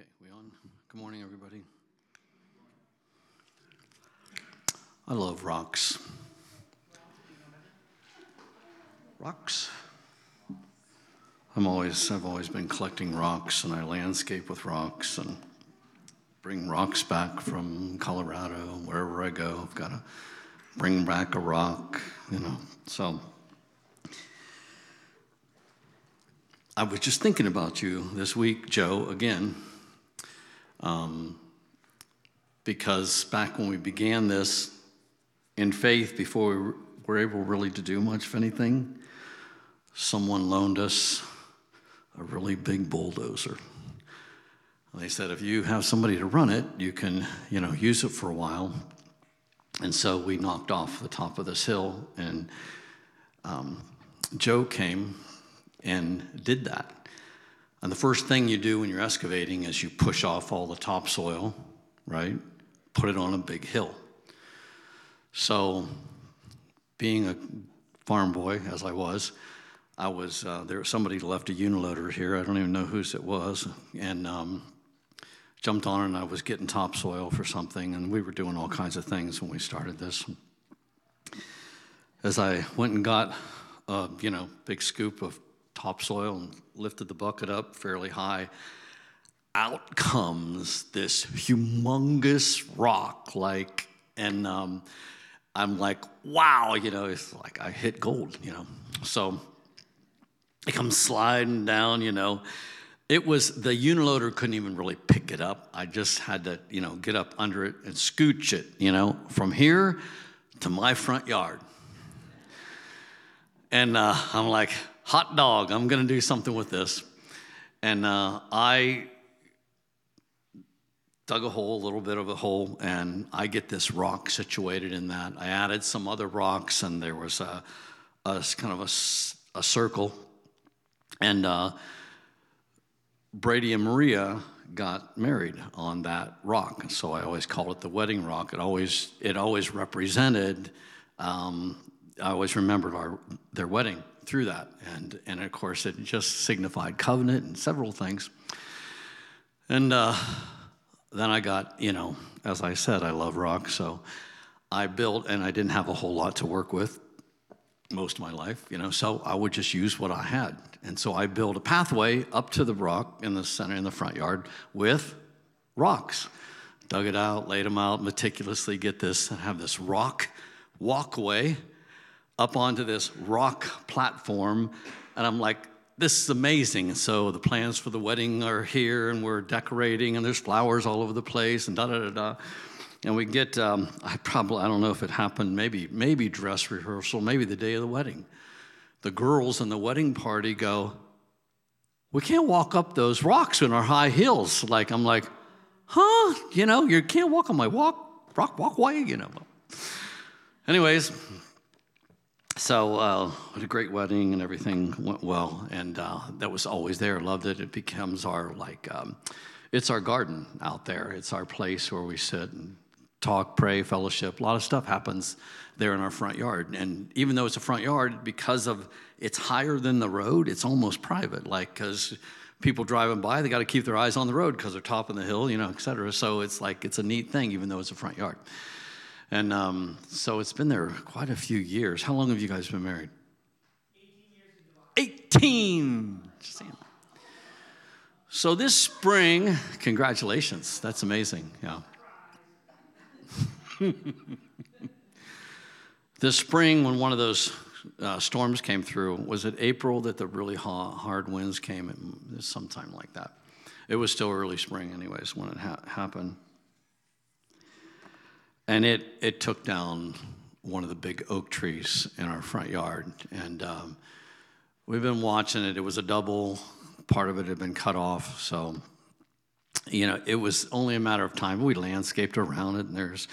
Okay, we on? Good morning, everybody. I love rocks. Rocks. I'm always, I've always been collecting rocks, and I landscape with rocks and bring rocks back from Colorado, wherever I go. I've got to bring back a rock, you know. So I was just thinking about you this week, Joe, again, um, because back when we began this in faith, before we were able really to do much of anything, someone loaned us a really big bulldozer. And they said, if you have somebody to run it, you can, you know, use it for a while. And so we knocked off the top of this hill, and um, Joe came and did that. And the first thing you do when you're excavating is you push off all the topsoil, right? Put it on a big hill. So, being a farm boy as I was, I was uh, there. Somebody left a uniloader here. I don't even know whose it was, and um, jumped on. And I was getting topsoil for something, and we were doing all kinds of things when we started this. As I went and got, a, you know, big scoop of topsoil and lifted the bucket up fairly high. Out comes this humongous rock, like, and um, I'm like, wow, you know, it's like I hit gold, you know. So it comes sliding down, you know. It was the uniloader couldn't even really pick it up. I just had to, you know, get up under it and scooch it, you know, from here to my front yard. And uh, I'm like, hot dog, I'm going to do something with this. And uh, I dug a hole, a little bit of a hole, and I get this rock situated in that. I added some other rocks, and there was a, a kind of a, a circle. And uh, Brady and Maria got married on that rock, so I always called it the wedding rock. It always it always represented. Um, I always remembered our their wedding through that. And, and of course, it just signified covenant and several things. And uh, then I got, you know, as I said, I love rock. So I built, and I didn't have a whole lot to work with most of my life, you know, so I would just use what I had. And so I built a pathway up to the rock in the center, in the front yard with rocks. Dug it out, laid them out meticulously, get this, and have this rock walkway up onto this rock platform. And I'm like, this is amazing. So the plans for the wedding are here, and we're decorating, and there's flowers all over the place, and da da da da. And we get, um, I probably, I don't know if it happened, maybe, maybe dress rehearsal, maybe the day of the wedding. The girls in the wedding party go, we can't walk up those rocks in our high heels. Like, I'm like, huh? You know, you can't walk on my walk, rock walkway, you know. Anyways, so uh, a great wedding and everything went well and uh, that was always there. Loved it. It becomes our like um, it's our garden out there. It's our place where we sit and talk pray fellowship. A lot of stuff happens there in our front yard. And even though it's a front yard because of it's higher than the road it's almost private. Like because people driving by they got to keep their eyes on the road because they're topping the hill you know et cetera. So it's like it's a neat thing even though it's a front yard and um, so it's been there quite a few years. How long have you guys been married? 18 So this spring, congratulations. That's amazing. Yeah. this spring, when one of those uh, storms came through, was it April that the really hard winds came? Sometime like that. It was still early spring, anyways, when it ha- happened. And it, it took down one of the big oak trees in our front yard. And um, we've been watching it. It was a double, part of it had been cut off. So, you know, it was only a matter of time. We landscaped around it, and there's,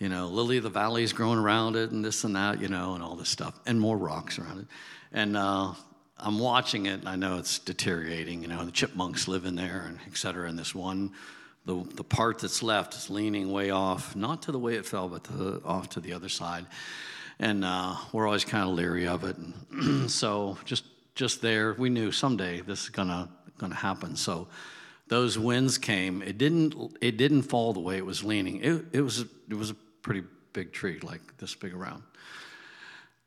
you know, lily of the valley's growing around it, and this and that, you know, and all this stuff, and more rocks around it. And uh, I'm watching it, and I know it's deteriorating. You know, the chipmunks live in there, and et cetera. And this one the, the part that's left is leaning way off, not to the way it fell, but to off to the other side. And uh, we're always kind of leery of it. So just just there, we knew someday this is gonna gonna happen. So those winds came. It didn't it didn't fall the way it was leaning. It, it was it was a pretty big tree, like this big around,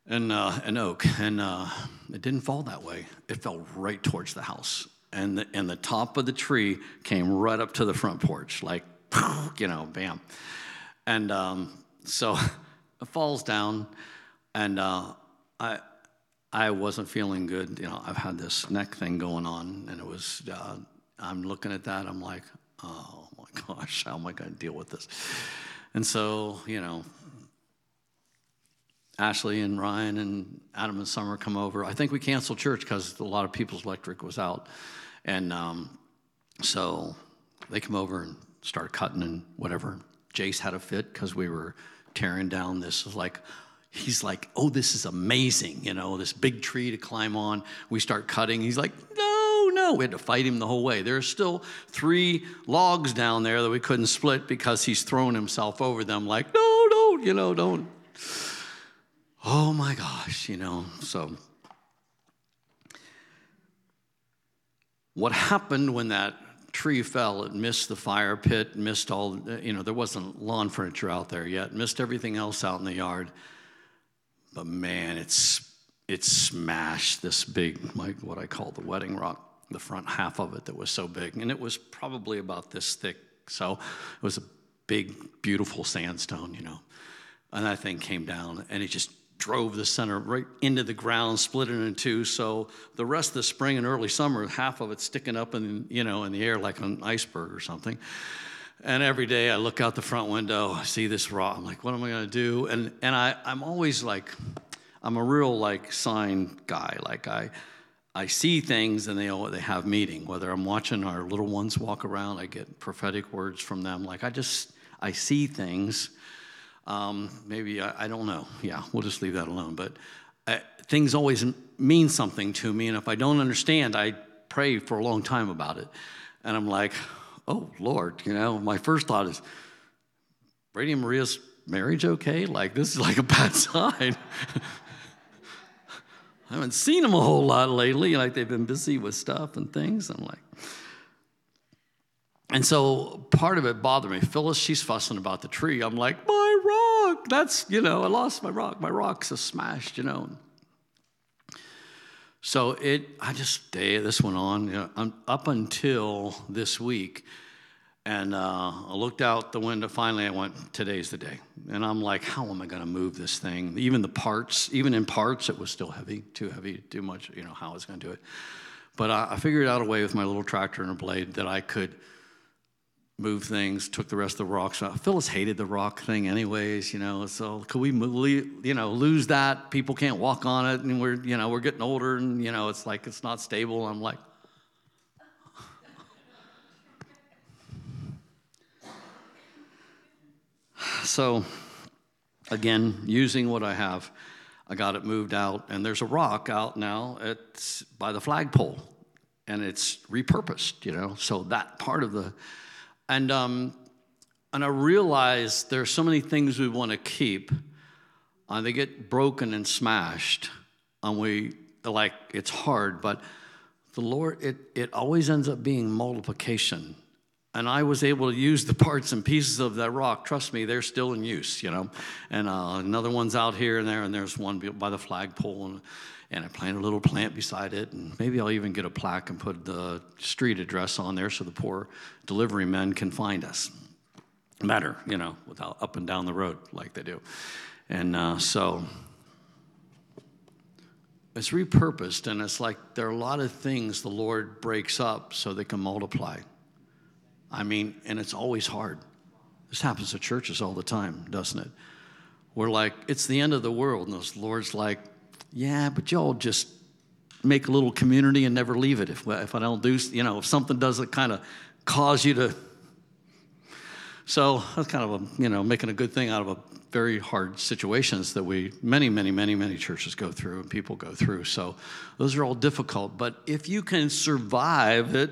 and uh, an oak, and uh, it didn't fall that way. It fell right towards the house, and the, and the top of the tree came right up to the front porch, like you know, bam, and um, so it falls down, and uh, I. I wasn't feeling good. You know, I've had this neck thing going on, and it was uh, I'm looking at that, I'm like, oh my gosh, how am I going to deal with this? And so, you know, Ashley and Ryan and Adam and Summer come over. I think we canceled church because a lot of people's electric was out. And um, so they come over and start cutting and whatever. Jace had a fit because we were tearing down this like he's like oh this is amazing you know this big tree to climb on we start cutting he's like no no. We had to fight him the whole way. There's still three logs down there that we couldn't split because he's thrown himself over them, like, no, don't, you know, don't. Oh my gosh, you know, so. What happened when that tree fell? It missed the fire pit, missed all, you know, there wasn't lawn furniture out there yet, missed everything else out in the yard. But man, it's it smashed this big, like what I call the wedding rock the front half of it that was so big. And it was probably about this thick. So it was a big, beautiful sandstone, you know. And that thing came down and it just drove the center right into the ground, split it in two. So the rest of the spring and early summer, half of it sticking up in, you know, in the air like an iceberg or something. And every day I look out the front window, I see this rock. I'm like, what am I to do? And, and I, I'm always like, I'm a real like sign guy. Like I, I see things and they, they have meaning. Whether I'm watching our little ones walk around, I get prophetic words from them. Like I just, I see things. Um, maybe, I, I, don't know. Yeah, we'll just leave that alone. But uh, things always mean something to me. And if I don't understand, I pray for a long time about it. And I'm like, oh, Lord, you know, my first thought is, Brady and Maria's marriage okay? Like, this is like a bad sign. I haven't seen them a whole lot lately. Like they've been busy with stuff and things. I'm like, and so part of it bothered me. Phyllis, she's fussing about the tree. I'm like, my rock. That's, you know, I lost my rock. My rock's a smashed, you know. So it, I just stay. This went on you know, up until this week. And uh, I looked out the window. Finally, I went, today's the day. And I'm like, how am I going to move this thing? Even the parts, even in parts, it was still heavy, too heavy, too much, you know, how I was going to do it. But I, I figured out a way with my little tractor and a blade that I could move things, took the rest of the rocks out. Phyllis hated the rock thing anyways, you know, so could we, you know, lose that? People can't walk on it and we're, you know, we're getting older and, you know, it's like it's not stable. I'm like, So, again, using what I have, I got it moved out, and there's a rock out now. It's by the flagpole, and it's repurposed. You know, so that part of the, and um, and I realize are so many things we want to keep, and they get broken and smashed, and we like it's hard, but the Lord, it it always ends up being multiplication and I was able to use the parts and pieces of that rock. Trust me, they're still in use, you know. And uh, another one's out here and there, and there's one by the flagpole, and, and I planted a little plant beside it. And maybe I'll even get a plaque and put the street address on there so the poor delivery men can find us. Better, you know, without up and down the road like they do. And uh, so it's repurposed, and it's like there are a lot of things the Lord breaks up so they can multiply. I mean, and it's always hard. This happens to churches all the time, doesn't it? We're like, it's the end of the world. And the Lord's like, yeah, but y'all just make a little community and never leave it. If, if I don't do, you know, if something doesn't kind of cause you to. So that's kind of a, you know, making a good thing out of a very hard situations that we, many, many, many, many churches go through and people go through. So those are all difficult. But if you can survive it,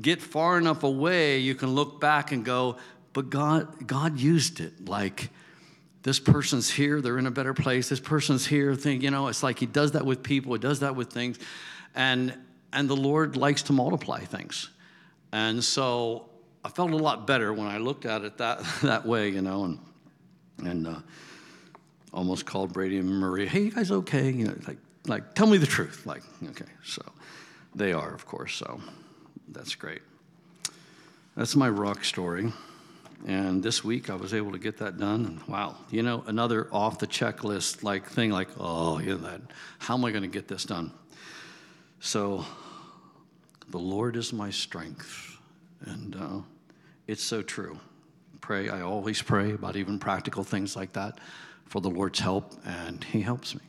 get far enough away, you can look back and go, but God, God used it. Like, this person's here, they're in a better place. This person's here, think, you know, it's like he does that with people, he does that with things. And and the Lord likes to multiply things. And so I felt a lot better when I looked at it that, that way, you know, and, and uh, almost called Brady and Maria, hey, you guys okay? You know, like, like, tell me the truth. Like, okay, so they are, of course, so that's great. That's my rock story. And this week I was able to get that done. And wow, you know, another off the checklist like thing like, oh, you know that, how am I going to get this done? So the Lord is my strength. And uh, it's so true. Pray, I always pray about even practical things like that for the Lord's help, and He helps me.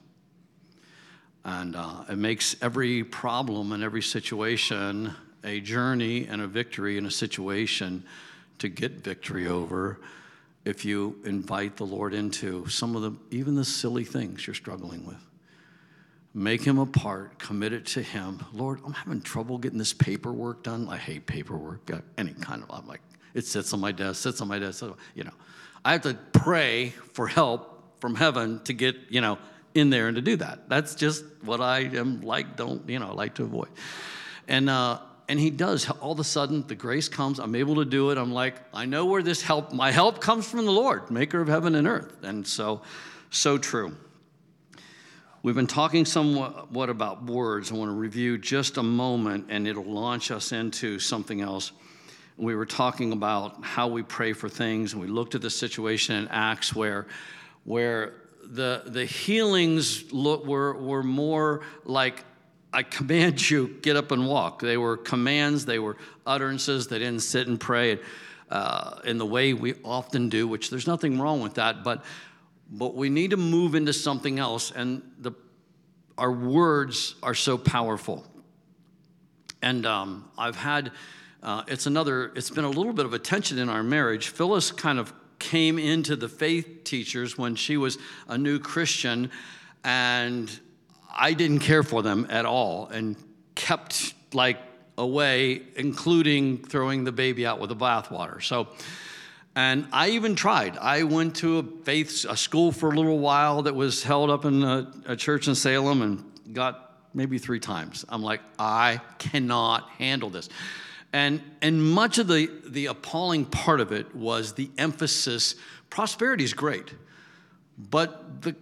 And uh, it makes every problem and every situation a journey and a victory in a situation to get victory over if you invite the Lord into some of the, even the silly things you're struggling with. Make him a part, commit it to him. Lord, I'm having trouble getting this paperwork done. I hate paperwork, any kind of, I'm like, it sits on my desk, sits on my desk, you know. I have to pray for help from heaven to get, you know, in there and to do that. That's just what I am like, don't, you know, like to avoid. And, uh, and he does. All of a sudden, the grace comes. I'm able to do it. I'm like, I know where this help, my help comes from the Lord, maker of heaven and earth. And so, so true. We've been talking somewhat about words. I want to review just a moment, and it'll launch us into something else. We were talking about how we pray for things, and we looked at the situation in Acts where, where the, the healings look, were, were more like I command you, get up and walk. They were commands, they were utterances. They didn't sit and pray uh, in the way we often do, which there's nothing wrong with that. But, but we need to move into something else, and the, our words are so powerful. And um, I've had, uh, it's another, it's been a little bit of a tension in our marriage. Phyllis kind of came into the faith teachers when she was a new Christian, and I didn't care for them at all and kept like away, including throwing the baby out with the bathwater. So, and I even tried. I went to a faith a school for a little while that was held up in a, a church in Salem and got maybe three times. I'm like, I cannot handle this. And, and much of the, the appalling part of it was the emphasis prosperity is great, but the,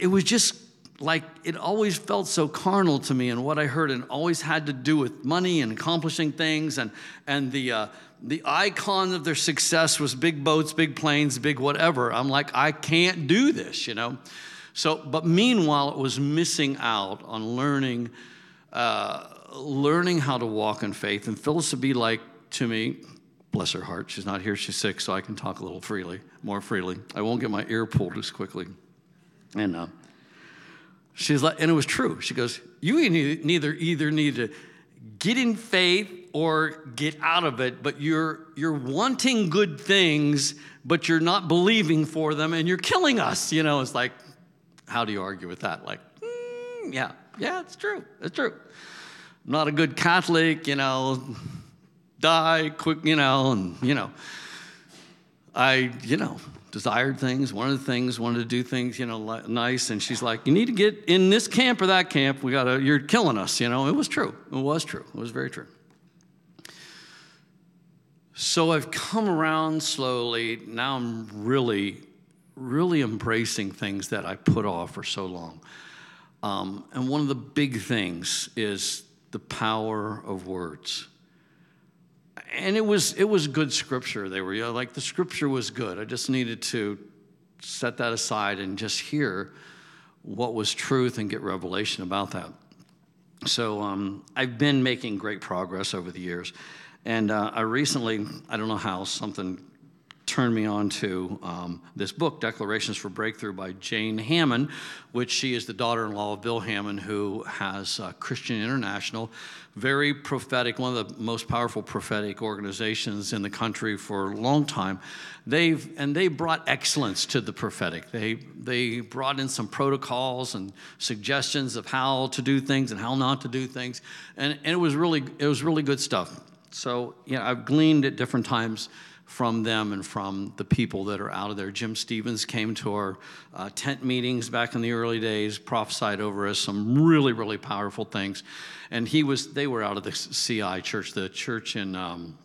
it was just like it always felt so carnal to me and what I heard and always had to do with money and accomplishing things and and the uh, the icon of their success was big boats, big planes, big whatever. I'm like I can't do this, you know. So, but meanwhile, it was missing out on learning uh, learning how to walk in faith. And Phyllis would be like to me, bless her heart, she's not here, she's sick, so I can talk a little freely, more freely. I won't get my ear pulled as quickly. And uh, She's like, and it was true. She goes, You neither either need to get in faith or get out of it, but you're you're wanting good things, but you're not believing for them, and you're killing us. You know, it's like, how do you argue with that? Like, mm, yeah, yeah, it's true. It's true. I'm not a good Catholic, you know, die quick, you know, and you know, I, you know, desired things, wanted things, wanted to do things, you know, nice. And she's like, "You need to get in this camp or that camp. We gotta. You're killing us." You know, it was true. It was true. It was very true. So I've come around slowly. Now I'm really, really embracing things that I put off for so long. Um, and one of the big things is the power of words and it was it was good scripture. They were you know, like the scripture was good. I just needed to set that aside and just hear what was truth and get revelation about that. So um, I've been making great progress over the years, and uh, I recently I don't know how something turned me on to um, this book, Declarations for Breakthrough by Jane Hamon, which she is the daughter in law of Bill Hamon, who has uh, Christian International, very prophetic, one of the most powerful prophetic organizations in the country for a long time. They've, and they brought excellence to the prophetic. They, they brought in some protocols and suggestions of how to do things and how not to do things. And, and it, was really, it was really good stuff. So, yeah, I've gleaned at different times from them and from the people that are out of there. Jim Stevens came to our uh, tent meetings back in the early days, prophesied over us some really, really powerful things. And he was, they were out of the CI church, the church in, um,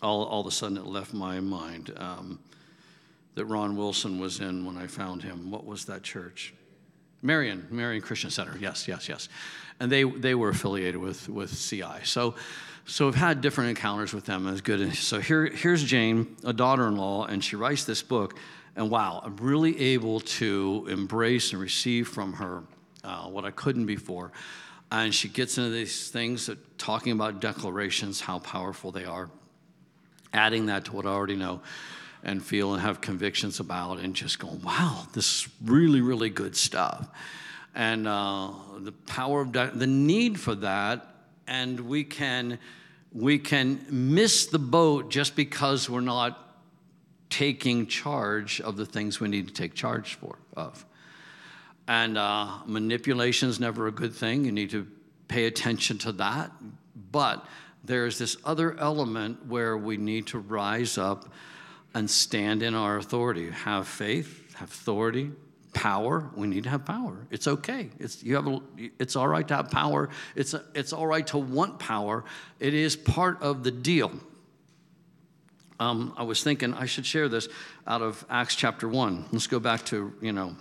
all, all of a sudden it left my mind, um, that Ron Wilson was in when I found him. What was that church? Marion, Marion Christian Center. Yes, yes, yes. And they, they were affiliated with, with CI. So, so I've had different encounters with them. It's good. As so here, here's Jane, a daughter-in-law, and she writes this book. And wow, I'm really able to embrace and receive from her uh, what I couldn't before. And she gets into these things that talking about declarations, how powerful they are, adding that to what I already know and feel and have convictions about, and just going, wow, this is really, really good stuff. And uh, the power of the need for that, and we can we can miss the boat just because we're not taking charge of the things we need to take charge for of. And uh, manipulation is never a good thing. You need to pay attention to that. But there's this other element where we need to rise up and stand in our authority. Have faith, have authority, power. We need to have power. It's okay. It's you have. A, it's all right to have power. It's a, it's all right to want power. It is part of the deal. Um, I was thinking I should share this out of Acts chapter one. Let's go back to you know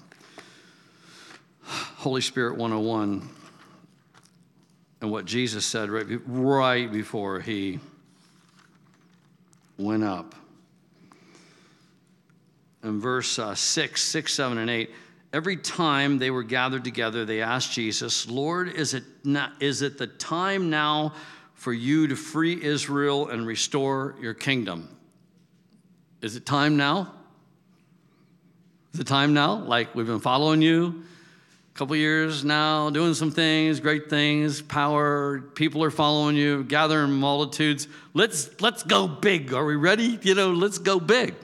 Holy Spirit 101 and what Jesus said right, right before he went up in verse uh, 6, 6, 7, and 8, every time they were gathered together, they asked Jesus, Lord, is it, not, is it the time now for you to free Israel and restore your kingdom? Is it time now? Is it time now? Like we've been following you a couple years now, doing some things, great things, power, people are following you, gathering multitudes. Let's let's go big. Are we ready? You know, let's go big.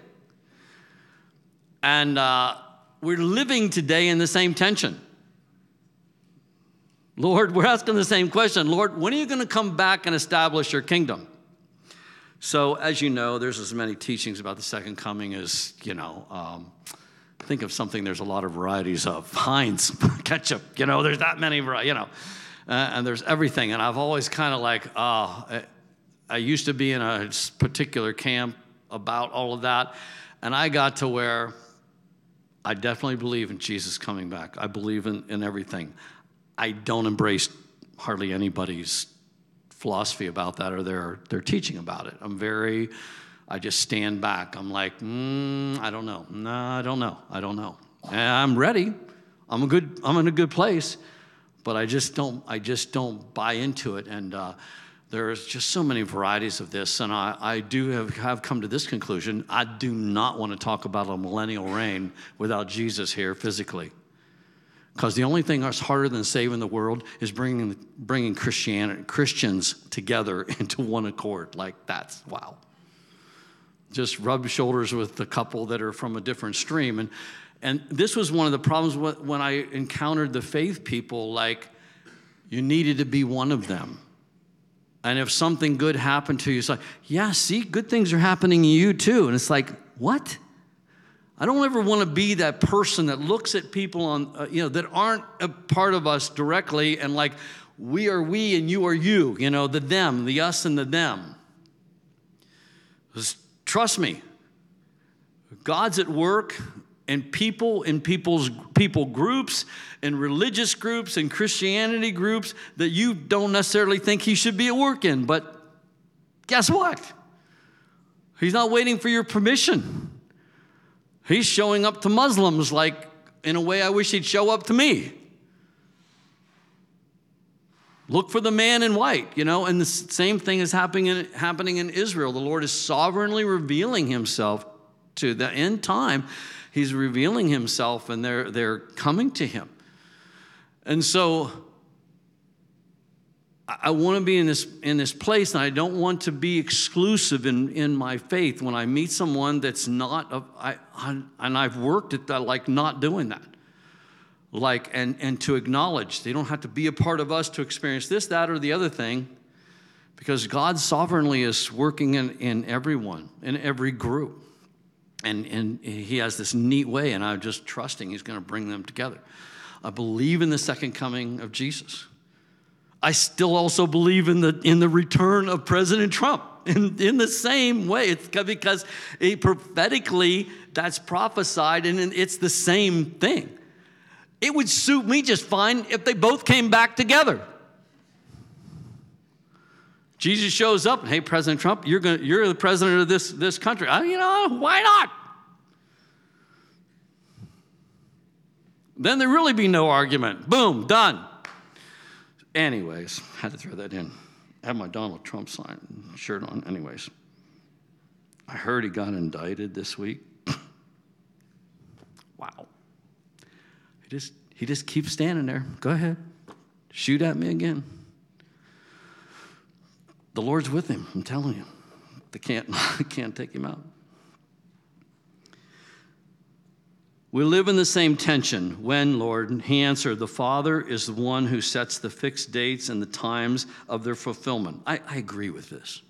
And uh, we're living today in the same tension. Lord, we're asking the same question. Lord, when are you going to come back and establish your kingdom? So, as you know, there's as many teachings about the second coming as, you know, um, think of something there's a lot of varieties of. Heinz, ketchup, you know, there's that many, you know, uh, and there's everything. And I've always kind of like, oh, I used to be in a particular camp about all of that. And I got to where I definitely believe in Jesus coming back. I believe in, in everything. I don't embrace hardly anybody's philosophy about that or their, their teaching about it. I'm very, I just stand back. I'm like, mm, I don't know. No, I don't know. I don't know. And I'm ready. I'm a good. I'm in a good place, but I just don't. I just don't buy into it. And uh, there's just so many varieties of this, and I, I do have, have come to this conclusion. I do not want to talk about a millennial reign without Jesus here physically. Because the only thing that's harder than saving the world is bringing, bringing Christianity, Christians together into one accord. Like, that's wow. Just rub shoulders with the couple that are from a different stream. And, and this was one of the problems when I encountered the faith people, like, you needed to be one of them and if something good happened to you, it's like, yeah, see, good things are happening to you too. And it's like, what? I don't ever want to be that person that looks at people on, uh, you know, that aren't a part of us directly and like, we are we and you are you, you know, the them, the us and the them. Just trust me, God's at work and people in people's people groups and religious groups and Christianity groups that you don't necessarily think he should be at work in. But guess what? He's not waiting for your permission. He's showing up to Muslims like in a way I wish he'd show up to me. Look for the man in white, you know, and the same thing is happening in, happening in Israel. The Lord is sovereignly revealing himself to the end time he's revealing himself and they're, they're coming to him. And so I want to be in this, in this place, and I don't want to be exclusive in, in my faith when I meet someone that's not, a, I, I, and I've worked at that, like not doing that. Like, and, and to acknowledge they don't have to be a part of us to experience this, that, or the other thing because God sovereignly is working in, in everyone, in every group. And, and He has this neat way, and I'm just trusting He's going to bring them together. I believe in the second coming of Jesus. I still also believe in the, in the return of President Trump in, in the same way. It's because it prophetically that's prophesied and it's the same thing. It would suit me just fine if they both came back together. Jesus shows up, hey, President Trump, you're, gonna, you're the president of this, this country. I, you know, why not? Then there really be no argument. Boom, done. Anyways, had to throw that in. I have my Donald Trump sign shirt on. Anyways, I heard he got indicted this week. wow. He just he just keeps standing there. Go ahead. Shoot at me again. The Lord's with him, I'm telling you. They can't, can't take him out. We live in the same tension. When, Lord? He answered, The Father is the one who sets the fixed dates and the times of their fulfillment. I, I agree with this.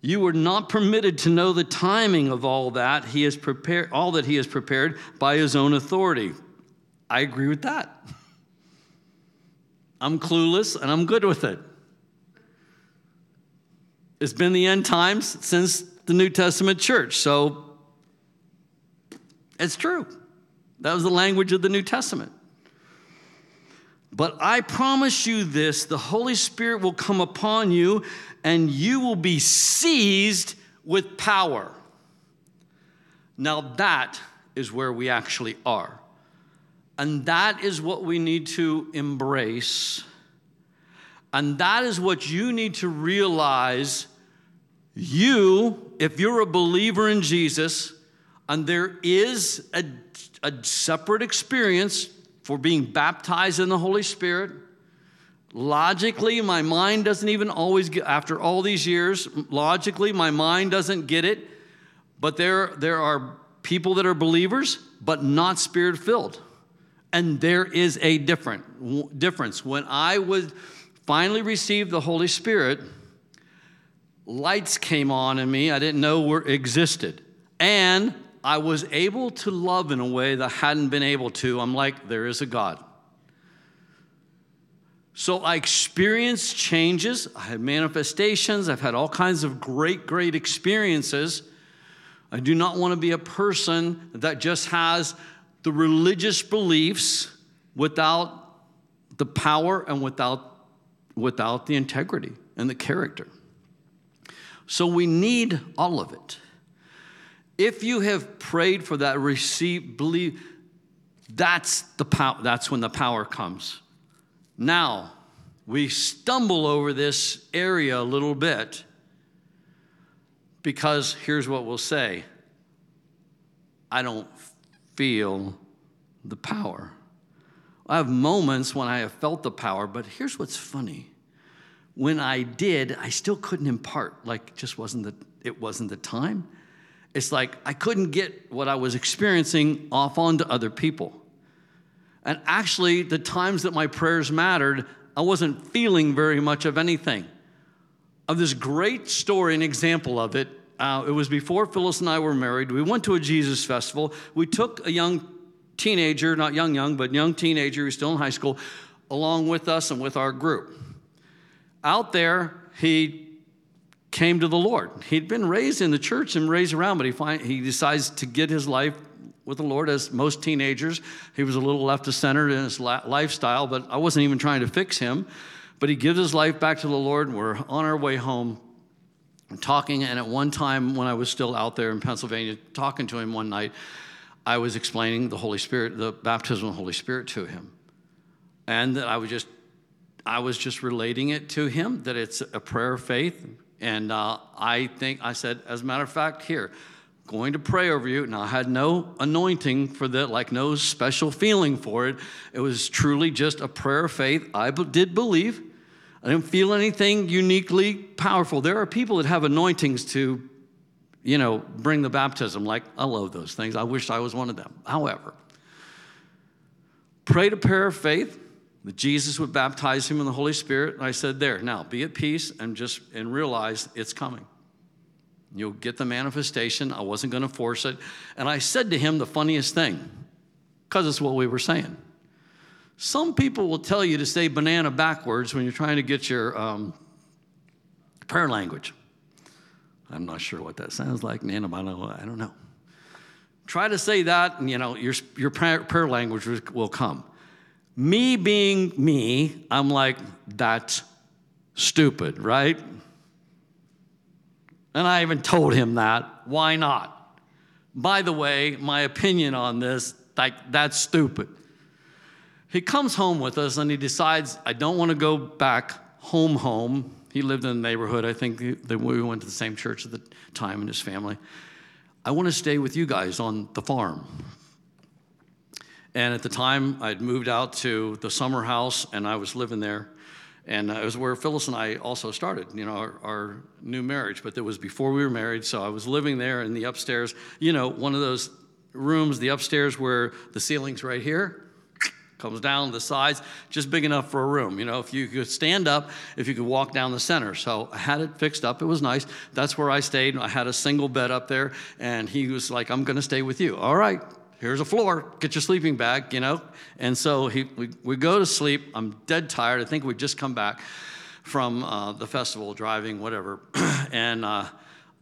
You were not permitted to know the timing of all that he has prepared, all that he has prepared by his own authority. I agree with that. I'm clueless and I'm good with it. It's been the end times since the New Testament church, so it's true. That was the language of the New Testament. But I promise you this the Holy Spirit will come upon you and you will be seized with power. Now, that is where we actually are. And that is what we need to embrace. And that is what you need to realize. You, if you're a believer in Jesus, and there is a, a separate experience for being baptized in the Holy Spirit. Logically, my mind doesn't even always get, after all these years, logically, my mind doesn't get it. But there, there are people that are believers, but not spirit filled. And there is a different difference. When I was finally received the Holy Spirit, lights came on in me I didn't know were existed. And I was able to love in a way that I hadn't been able to. I'm like, there is a God. So I experienced changes. I had manifestations. I've had all kinds of great, great experiences. I do not want to be a person that just has the religious beliefs without the power and without, without the integrity and the character. So we need all of it. If you have prayed for that, receive, believe, that's the power, that's when the power comes. Now, we stumble over this area a little bit because here's what we'll say I don't feel the power. I have moments when I have felt the power, but here's what's funny. When I did, I still couldn't impart, like just wasn't the, it wasn't the time it's like I couldn't get what I was experiencing off onto other people. And actually, the times that my prayers mattered, I wasn't feeling very much of anything. Of this great story, an example of it, uh, it was before Phyllis and I were married. We went to a Jesus festival. We took a young teenager, not young, young, but young teenager who's still in high school, along with us and with our group. Out there, he came to the Lord. He'd been raised in the church and raised around, but he, find, he decides to get his life with the Lord, as most teenagers. He was a little left of center in his lifestyle, but I wasn't even trying to fix him. But he gives his life back to the Lord, and we're on our way home talking. And at one time, when I was still out there in Pennsylvania, talking to him one night, I was explaining the Holy Spirit, the baptism of the Holy Spirit to him. And that I was just I was just relating it to him that it's a prayer of faith. And uh, I think, I said, as a matter of fact, here, going to pray over you. Now, I had no anointing for that, like no special feeling for it. It was truly just a prayer of faith. I did believe. I didn't feel anything uniquely powerful. There are people that have anointings to, you know, bring the baptism. Like, I love those things. I wish I was one of them. However, prayed a prayer of faith, that Jesus would baptize him in the Holy Spirit. And I said, There, now be at peace and just and realize it's coming. You'll get the manifestation. I wasn't going to force it. And I said to him the funniest thing, because it's what we were saying. Some people will tell you to say banana backwards when you're trying to get your um, prayer language. I'm not sure what that sounds like. Nana, I don't know. Try to say that, and you know your your prayer, language will come. Me being me, I'm like that's stupid, right? And I even told him that. Why not? By the way, my opinion on this, like, that's stupid. He comes home with us and he decides, I don't want to go back home, home. He lived in the neighborhood. I think that we went to the same church at the time and his family. I want to stay with you guys on the farm. And at the time, I'd moved out to the summer house and I was living there. And uh, it was where Phyllis and I also started, you know, our, our, new marriage. But it was before we were married, so I was living there in the upstairs, you know, one of those rooms, the upstairs where the ceiling's right here, comes down the sides, just big enough for a room. You know, if you could stand up, if you could walk down the center. So I had it fixed up. It was nice. That's where I stayed. I had a single bed up there, and he was like, I'm going to stay with you. All right, here's a floor, get your sleeping bag, you know? And so he, we, we go to sleep. I'm dead tired. I think we just come back from uh, the festival, driving, whatever. and uh,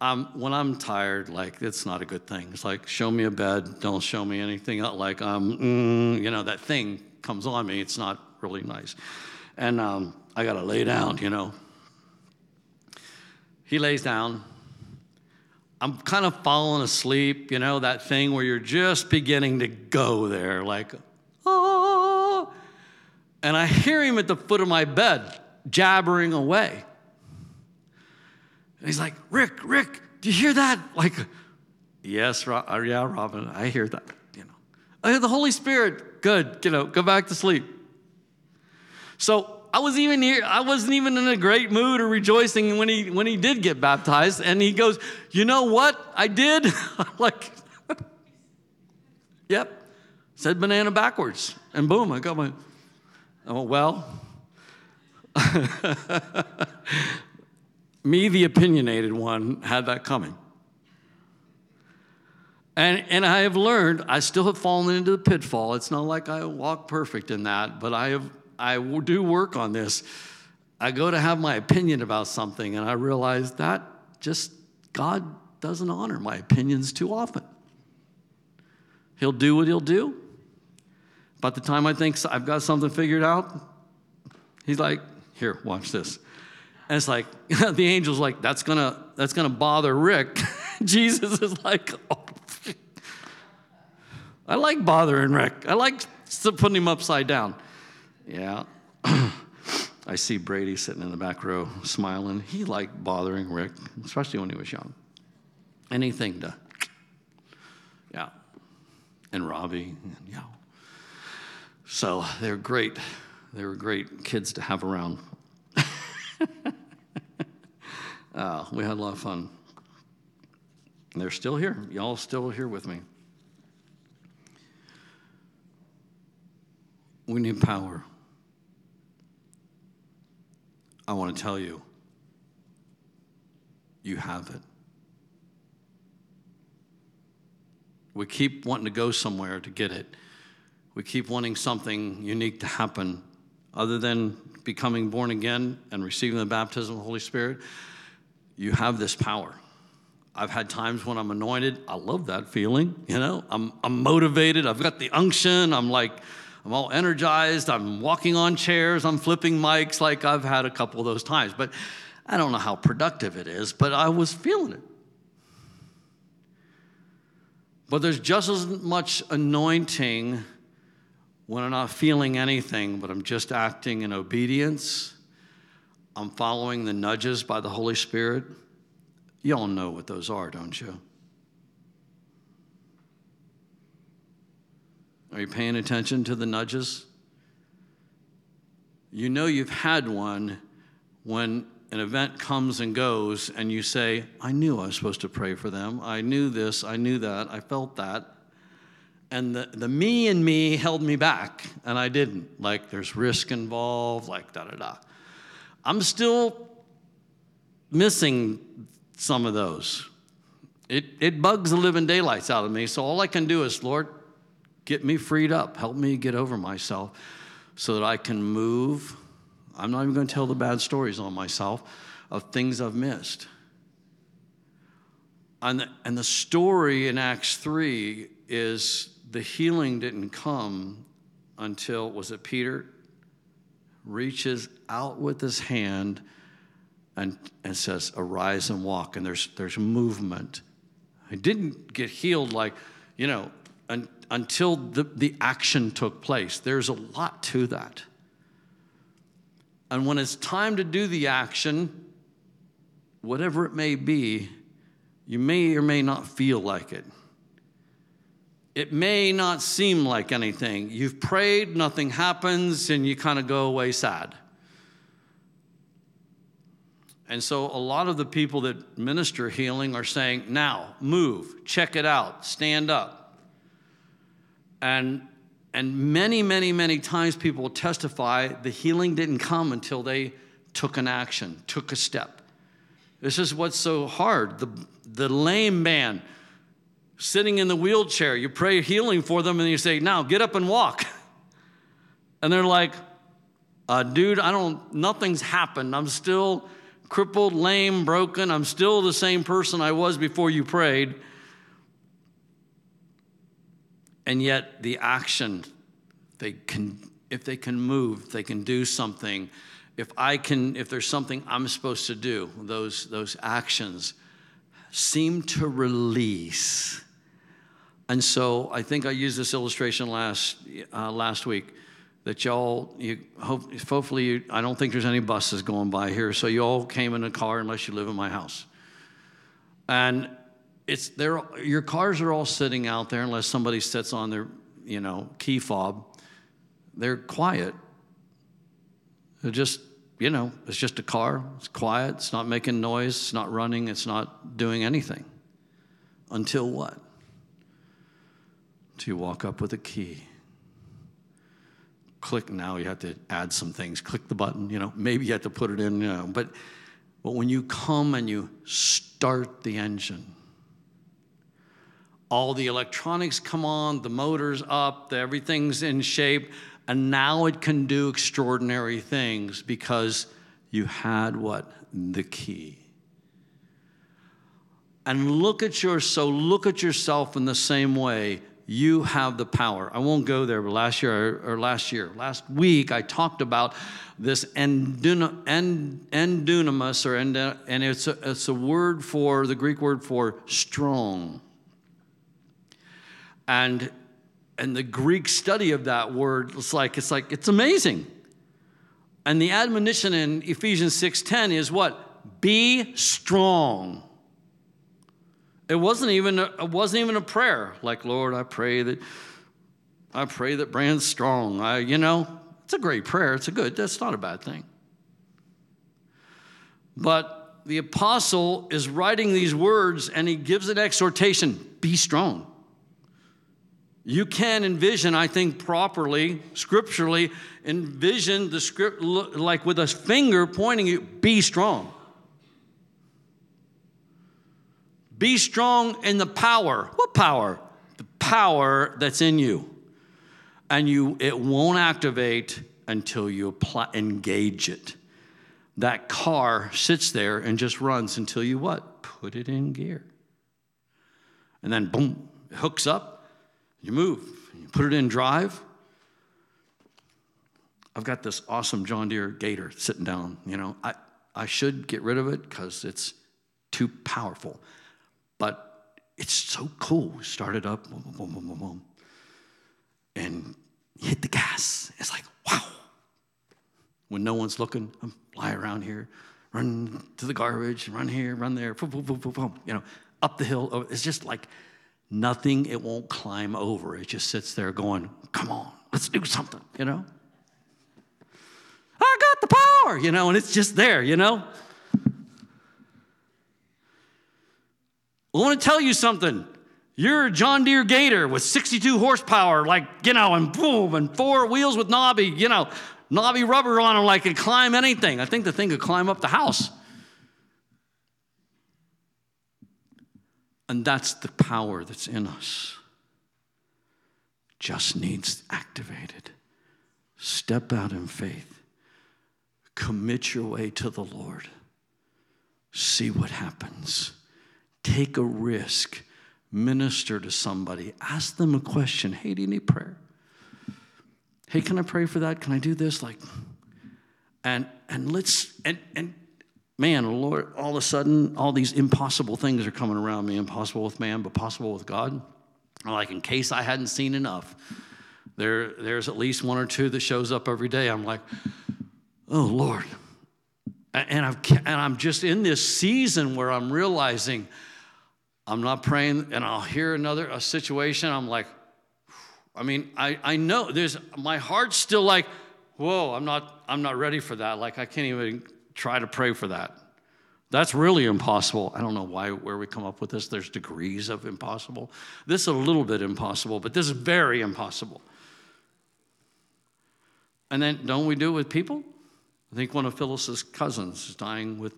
I'm, when I'm tired, like, it's not a good thing. It's like, show me a bed, don't show me anything. Like, um, mm, you know, that thing comes on me. It's not really nice. And um, I got to lay down, you know. He lays down. I'm kind of falling asleep, you know, that thing where you're just beginning to go there, like, oh. And I hear him at the foot of my bed, jabbering away. And he's like, Rick, Rick, do you hear that? Like, yes, Ro- uh, yeah, Robin, I hear that. You know, I hear the Holy Spirit. Good, you know, go back to sleep. So I was even here, I wasn't even in a great mood or rejoicing when he when he did get baptized. And he goes, You know what I did? Like, Yep. Said banana backwards. And boom, I got my oh well. Me, the opinionated one, had that coming. And, and I have learned, I still have fallen into the pitfall. It's not like I walk perfect in that, but I have I do work on this. I go to have my opinion about something, and I realize that just God doesn't honor my opinions too often. He'll do what he'll do. By the time I think I've got something figured out, he's like, "Here, watch this." And it's like the angel's like, "That's gonna that's gonna bother Rick." Jesus is like, oh. "I like bothering Rick. I like putting him upside down." Yeah. I see Brady sitting in the back row smiling. He liked bothering Rick, especially when he was young. Anything to, yeah. And Robbie, and yeah. So they're great. They were great kids to have around. uh, we had a lot of fun. And they're still here. Y'all still here with me. We need power. I want to tell you, you have it. We keep wanting to go somewhere to get it. We keep wanting something unique to happen other than becoming born again and receiving the baptism of the Holy Spirit. You have this power. I've had times when I'm anointed. I love that feeling. You know, I'm, I'm motivated. I've got the unction. I'm like, I'm all energized. I'm walking on chairs. I'm flipping mics like I've had a couple of those times. But I don't know how productive it is, but I was feeling it. But there's just as much anointing when I'm not feeling anything, but I'm just acting in obedience. I'm following the nudges by the Holy Spirit. You all know what those are, don't you? Are you paying attention to the nudges? You know you've had one when an event comes and goes and you say, I knew I was supposed to pray for them. I knew this, I knew that, I felt that. and the, the me and me held me back, and I didn't. Like, there's risk involved, like, da da da. I'm still missing some of those. It, it bugs the living daylights out of me, so all I can do is, Lord, get me freed up, help me get over myself so that I can move. I'm not even going to tell the bad stories on myself of things I've missed. And the, and the story in Acts 3 is the healing didn't come until, was it Peter? Reaches out with his hand and, and says, Arise and walk. And there's, there's movement. He didn't get healed like, you know, un, until the, the action took place. There's a lot to that. And when it's time to do the action, whatever it may be, you may or may not feel like it. It may not seem like anything. You've prayed, nothing happens, and you kind of go away sad. And so, a lot of the people that minister healing are saying, now, move, check it out, stand up. And, and many, many, many times people will testify the healing didn't come until they took an action, took a step. This is what's so hard. The, the lame man sitting in the wheelchair, you pray healing for them and you say, now get up and walk. And they're like, uh, dude, I don't, nothing's happened. I'm still crippled, lame, broken. I'm still the same person I was before you prayed. And yet the action, they can, if they can move, they can do something if I can, if there's something I'm supposed to do, those, those actions seem to release. And so I think I used this illustration last, uh, last week that y'all, you hope, hopefully, you, I don't think there's any buses going by here, so you all came in a car unless you live in my house. And it's there, your cars are all sitting out there unless somebody sits on their, you know, key fob. They're quiet it just, you know, it's just a car. It's quiet. It's not making noise. It's not running. It's not doing anything. Until what? Until you walk up with a key. Click now, you have to add some things. Click the button, you know, maybe you have to put it in, you know. But, but when you come and you start the engine, all the electronics come on, the motor's up, the, everything's in shape and now it can do extraordinary things because you had what? The key. And look at your so look at yourself in the same way. You have the power. I won't go there, but last year or last year, last week, I talked about this endunamis, or and it's a, it's a word for the Greek word for strong. And and the Greek study of that word, it's like, it's like, it's amazing. And the admonition in Ephesians 6:10 is what? Be strong. It wasn't even a, it wasn't even a prayer like Lord, I pray that I pray that Brand's strong. I, you know, it's a great prayer. It's a good. That's not a bad thing. But the apostle is writing these words and he gives an exhortation: Be strong. You can envision, I think, properly, scripturally, envision the script like with a finger pointing you, be strong. Be strong in the power. What power? The power that's in you. And you it won't activate until you apply, engage it. That car sits there and just runs until you what? Put it in gear. And then boom, it hooks up you move, you put it in drive. I've got this awesome John Deere Gator sitting down. You know, I, I should get rid of it because it's too powerful. But it's so cool. Start it up, boom, boom, boom, boom, boom, and hit the gas. It's like, wow. When no one's looking, I'm fly around here, run to the garbage, run here, run there, boom, boom, boom, boom, boom. You know, up the hill. Oh, it's just like nothing it won't climb over. It just sits there going, come on, let's do something, you know? I got the power, you know, and it's just there, you know? I want to tell you something. You're a John Deere Gator with 62 horsepower, like, you know, and boom, and four wheels with knobby, you know, knobby rubber on them, like it climb anything. I think the thing could climb up the house. And that's the power that's in us. Just needs activated. Step out in faith. Commit your way to the Lord. See what happens. Take a risk. Minister to somebody. Ask them a question. Hey, do you need prayer? Hey, can I pray for that? Can I do this? Like, and and let's and and man, Lord, all of a sudden, all these impossible things are coming around me. Impossible with man, but possible with God. Like, in case I hadn't seen enough, there, there's at least one or two that shows up every day. I'm like, oh Lord. And, I've, and I'm just in this season where I'm realizing I'm not praying, and I'll hear another a situation. I'm like, I mean, I, I know there's my heart's still like, whoa, I'm not, I'm not ready for that. Like I can't even try to pray for that. That's really impossible. I don't know why where we come up with this. There's degrees of impossible. This is a little bit impossible, but this is very impossible. And then don't we do it with people? I think one of Phyllis's cousins is dying with,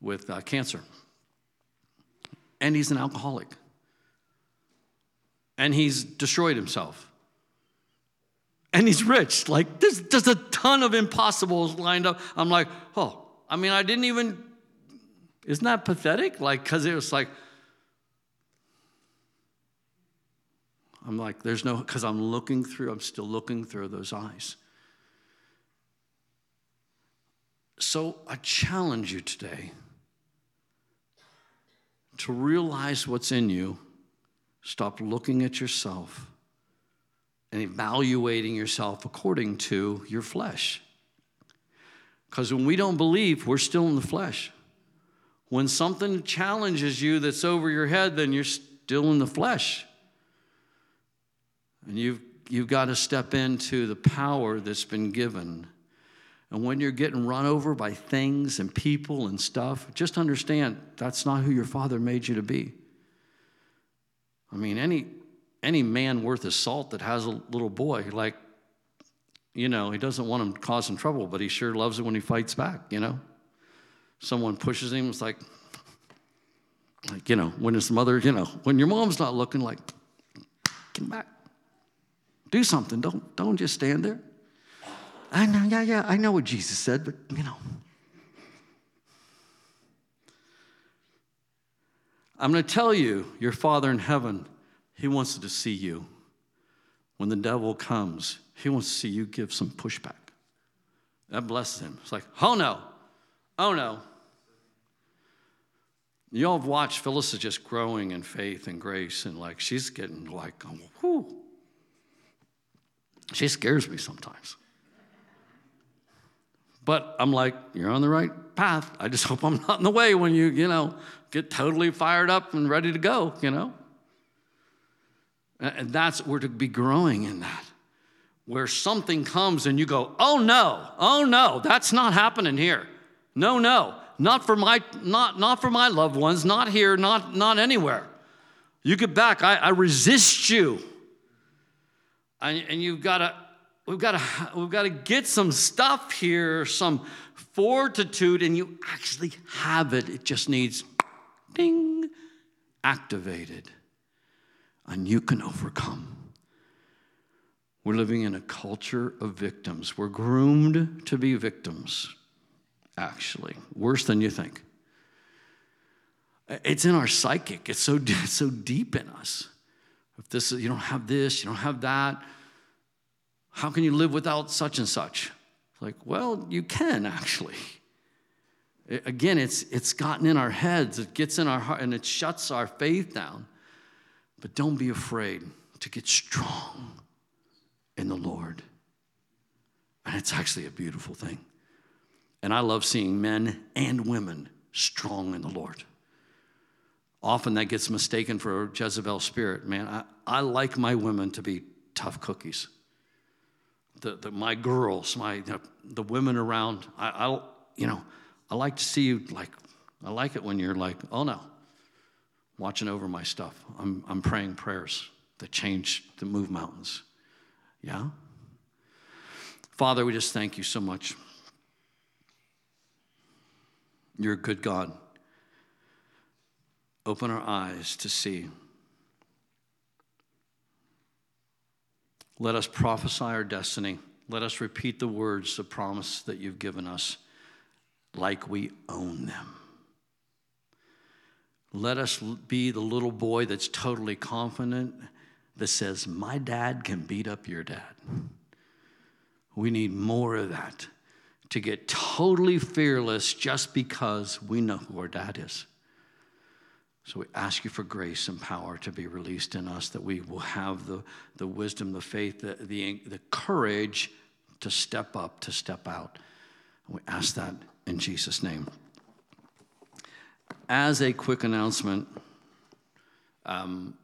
with uh, cancer. And he's an alcoholic. And he's destroyed himself. And he's rich. Like, there's just a ton of impossibles lined up. I'm like, oh, I mean, I didn't even, isn't that pathetic? Like, because it was like, I'm like, there's no, because I'm looking through, I'm still looking through those eyes. So I challenge you today to realize what's in you, stop looking at yourself and evaluating yourself according to your flesh. Because when we don't believe, we're still in the flesh. When something challenges you that's over your head, then you're still in the flesh. And you've, you've got to step into the power that's been given. And when you're getting run over by things and people and stuff, just understand that's not who your father made you to be. I mean, any, any man worth his salt that has a little boy, like you know, he doesn't want him causing trouble, but he sure loves it when he fights back, you know? Someone pushes him, it's like, like, you know, when his mother, you know, when your mom's not looking, like, come back. Do something. Don't, don't just stand there. I know, yeah, yeah, I know what Jesus said, but, you know. I'm going to tell you, your Father in heaven, He wants to see you. When the devil comes, he wants to see you give some pushback. That blesses him. It's like, oh no, oh no. Y'all have watched Phyllis is just growing in faith and grace, and like she's getting like, whoo. She scares me sometimes. But I'm like, you're on the right path. I just hope I'm not in the way when you, you know, get totally fired up and ready to go, you know? And that's, we're to be growing in that where something comes and you go, oh no, oh no, that's not happening here. No, no, not for my, not, not for my loved ones, not here, not, not anywhere. You get back, I, I resist you. And, and you've got to, we've got to, we've got to get some stuff here, some fortitude, and you actually have it. It just needs ding, activated. And you can overcome. We're living in a culture of victims. We're groomed to be victims, actually, worse than you think. It's in our psychic, it's so, it's so deep in us. If this you don't have this, you don't have that, how can you live without such and such? It's Like, well, you can actually. again, it's, it's gotten in our heads, it gets in our heart, and it shuts our faith down. But don't be afraid to get strong in the Lord. And it's actually a beautiful thing. And I love seeing men and women strong in the Lord. Often that gets mistaken for Jezebel spirit. Man, I, I like my women to be tough cookies. The, the, my girls, my, the, the women around, I, I, you know, I like to see you like, I like it when you're like, oh no, watching over my stuff. I'm, I'm praying prayers that change, that move mountains. Yeah? Father, we just thank you so much. You're a good God. Open our eyes to see. Let us prophesy our destiny. Let us repeat the words, the promise that you've given us, like we own them. Let us be the little boy that's totally confident that says, My dad can beat up your dad. We need more of that to get totally fearless just because we know who our dad is. So we ask you for grace and power to be released in us, that we will have the, the wisdom, the faith, the, the, the courage to step up, to step out. And we ask that in Jesus' name. As a quick announcement, um,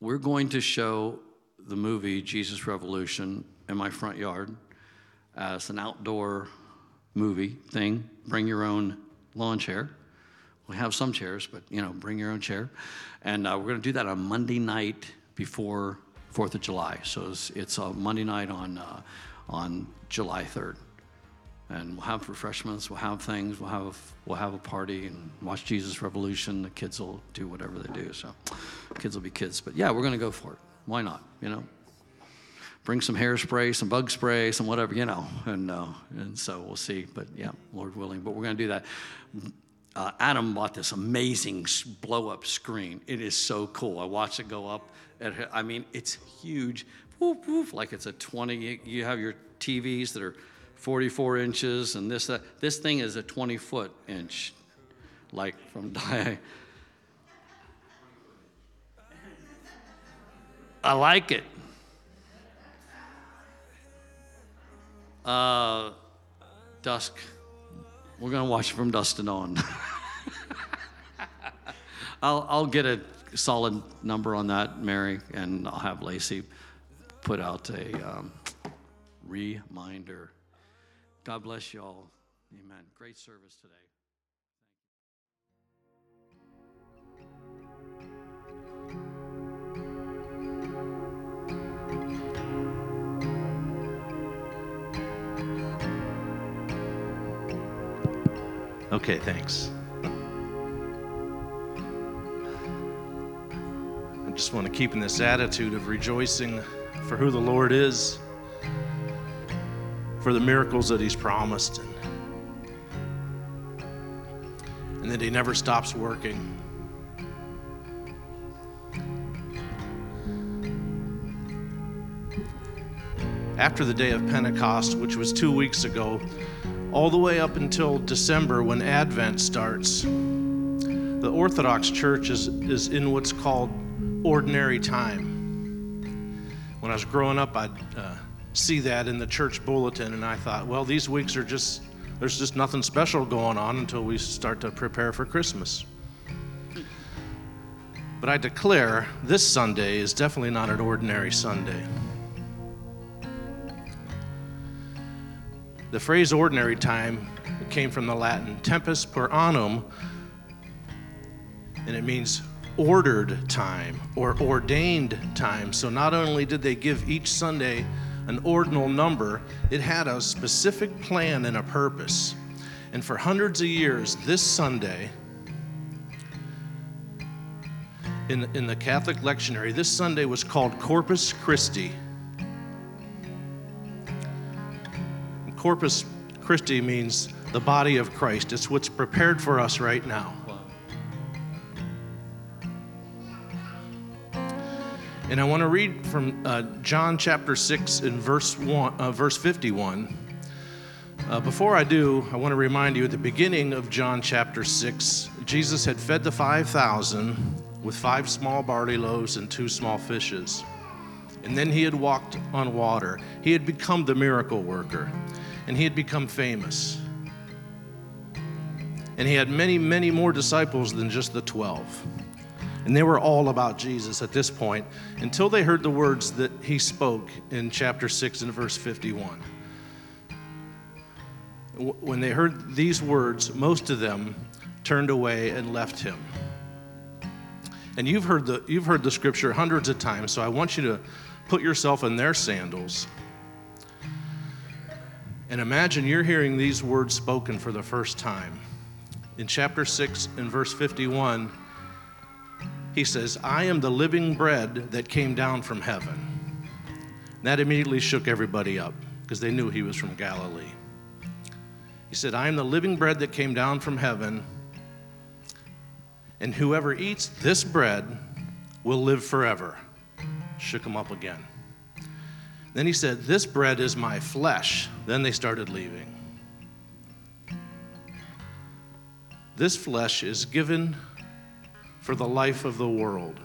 we're going to show the movie Jesus Revolution in my front yard as an outdoor movie thing. Bring your own lawn chair. We have some chairs, but you know, bring your own chair. And uh, we're going to do that on Monday night before Fourth of July. So it's, it's a Monday night on uh, on July 3rd and we'll have refreshments, we'll have things, we'll have we'll have a party and watch Jesus Revolution. The kids will do whatever they do. So, kids will be kids. But yeah, we're gonna go for it. Why not? You know, bring some hairspray, some bug spray, some whatever. You know, and uh, and so we'll see. But yeah, Lord willing. But we're gonna do that. Uh, Adam bought this amazing blow up screen. It is so cool. I watched it go up. I mean, it's huge. Woof, woof, like it's a 20. You have your TVs that are 44 inches, and this, uh, this thing is a 20 foot inch, like from die. I like it. Uh, dusk. We're going to watch from dusk to dawn. I'll, I'll get a solid number on that, Mary, and I'll have Lacey put out a um, reminder. God bless you all. Amen. Great service today. Okay, thanks. I just want to keep in this attitude of rejoicing for who the Lord is for the miracles that He's promised and, and that He never stops working. After the day of Pentecost, which was two weeks ago, all the way up until December when Advent starts, the Orthodox Church is, is in what's called ordinary time. When I was growing up, I'd uh, see that in the church bulletin, and I thought, well, these weeks are just, there's just nothing special going on until we start to prepare for Christmas. But I declare this Sunday is definitely not an ordinary Sunday. The phrase ordinary time came from the Latin tempus per annum, and it means ordered time or ordained time. So not only did they give each Sunday an ordinal number, it had a specific plan and a purpose. And for hundreds of years, this Sunday, in, in the Catholic lectionary, this Sunday was called Corpus Christi. Corpus Christi means the body of Christ. It's what's prepared for us right now. And I want to read from uh, John chapter 6 and verse, one, uh, verse 51. Uh, before I do, I want to remind you at the beginning of John chapter 6, Jesus had fed the 5,000 with five small barley loaves and two small fishes. And then he had walked on water. He had become the miracle worker, and he had become famous. And he had many, many more disciples than just the 12. And they were all about Jesus at this point until they heard the words that he spoke in chapter 6 and verse 51. When they heard these words, most of them turned away and left him. And you've heard the you've heard the scripture hundreds of times, so I want you to put yourself in their sandals. And imagine you're hearing these words spoken for the first time. In chapter 6 and verse 51, he says, I am the living bread that came down from heaven. And That immediately shook everybody up because they knew he was from Galilee. He said, I am the living bread that came down from heaven, and whoever eats this bread will live forever. Shook them up again. Then he said, This bread is my flesh. Then they started leaving. This flesh is given for the life of the world.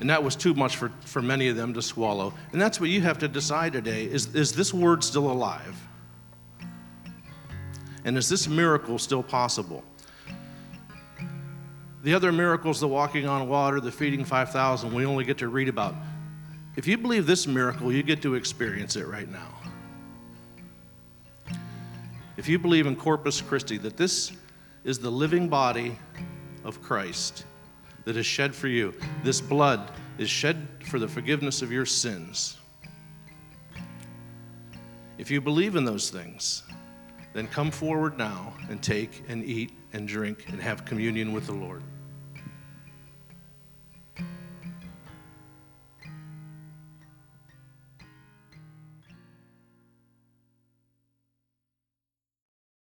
And that was too much for, for many of them to swallow. And that's what you have to decide today is, is this word still alive? And is this miracle still possible? The other miracles, the walking on water, the feeding 5,000, we only get to read about. If you believe this miracle, you get to experience it right now. If you believe in Corpus Christi, that this is the living body of Christ that is shed for you, this blood is shed for the forgiveness of your sins. If you believe in those things, then come forward now and take and eat and drink and have communion with the Lord.